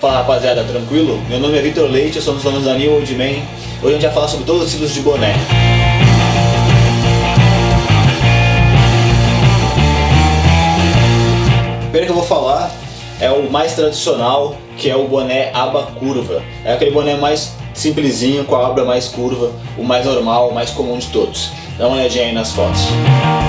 Fala rapaziada, tranquilo? Meu nome é Vitor Leite, eu sou dos donos da New Old Man. Hoje a gente vai falar sobre todos os estilos de boné. O primeiro que eu vou falar é o mais tradicional, que é o boné aba curva. É aquele boné mais simplesinho, com a aba mais curva, o mais normal, o mais comum de todos. Dá uma olhadinha aí nas fotos. O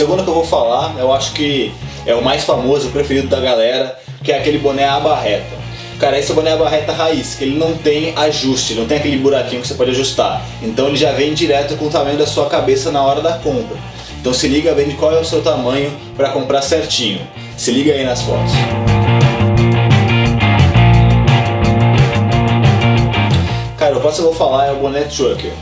segundo que eu vou falar, eu acho que é o mais famoso, o preferido da galera, que é aquele boné aba reta. Cara, esse é o boné aba reta raiz, que ele não tem ajuste, não tem aquele buraquinho que você pode ajustar. Então ele já vem direto com o tamanho da sua cabeça na hora da compra. Então se liga bem de qual é o seu tamanho para comprar certinho. Se liga aí nas fotos. Cara, o próximo que eu vou falar é o boné trucker.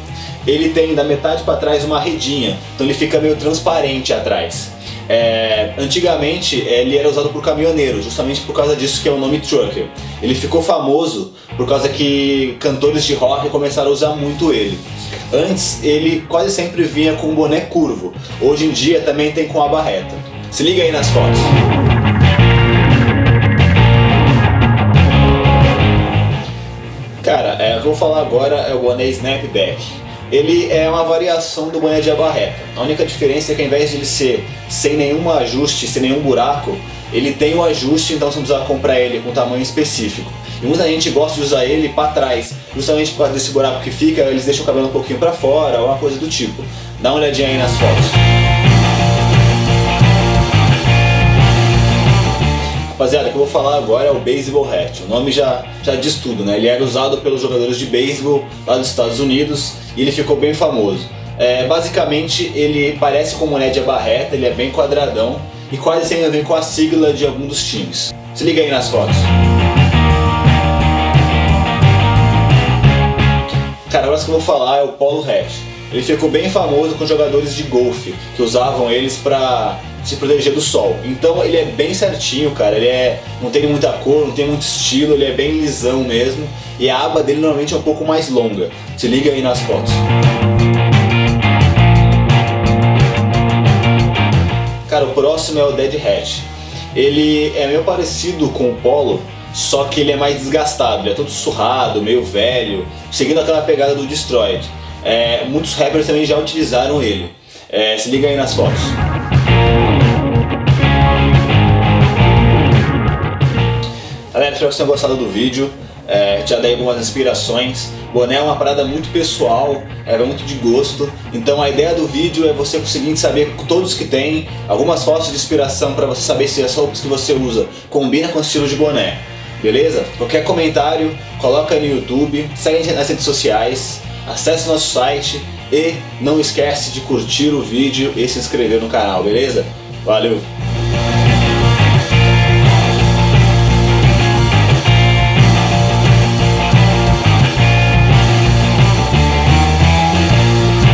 Ele tem da metade para trás uma redinha, então ele fica meio transparente atrás. É, antigamente ele era usado por caminhoneiro, justamente por causa disso que é o nome trucker. Ele ficou famoso por causa que cantores de rock começaram a usar muito ele. Antes ele quase sempre vinha com um boné curvo, hoje em dia também tem com a barreta. Se liga aí nas fotos. Cara, é, eu vou falar agora é o boné Snapback. Ele é uma variação do boné de abarreta. A única diferença é que ao invés de ele ser sem nenhum ajuste, sem nenhum buraco, ele tem o um ajuste, então você não precisa comprar ele com tamanho específico. E muita gente gosta de usar ele para trás, justamente por causa desse buraco que fica, eles deixam o cabelo um pouquinho para fora, ou uma coisa do tipo. Dá uma olhadinha aí nas fotos. Rapaziada, o que eu vou falar agora é o Baseball Hat. O nome já, já diz tudo, né? Ele era usado pelos jogadores de beisebol lá dos Estados Unidos e ele ficou bem famoso. É, basicamente, ele parece com uma de barreta, ele é bem quadradão e quase sempre vem com a sigla de algum dos times. Se liga aí nas fotos. Cara, agora que eu vou falar é o Polo Hat. Ele ficou bem famoso com jogadores de golfe, que usavam eles pra se proteger do sol. Então ele é bem certinho, cara. Ele é não tem muita cor, não tem muito estilo, ele é bem lisão mesmo. E a aba dele normalmente é um pouco mais longa. Se liga aí nas fotos. Cara, o próximo é o Dead Hat. Ele é meio parecido com o Polo, só que ele é mais desgastado, ele é todo surrado, meio velho, seguindo aquela pegada do Destroyed. É, muitos rappers também já utilizaram ele. É, se liga aí nas fotos. Espero que tenham gostado do vídeo. É, já dei algumas inspirações. Boné é uma parada muito pessoal, é muito de gosto. Então a ideia do vídeo é você conseguir saber todos que tem, algumas fotos de inspiração para você saber se as roupas que você usa combina com o estilo de boné. Beleza? Qualquer comentário, coloca no YouTube, segue a gente nas redes sociais, acesse nosso site e não esquece de curtir o vídeo e se inscrever no canal, beleza? Valeu!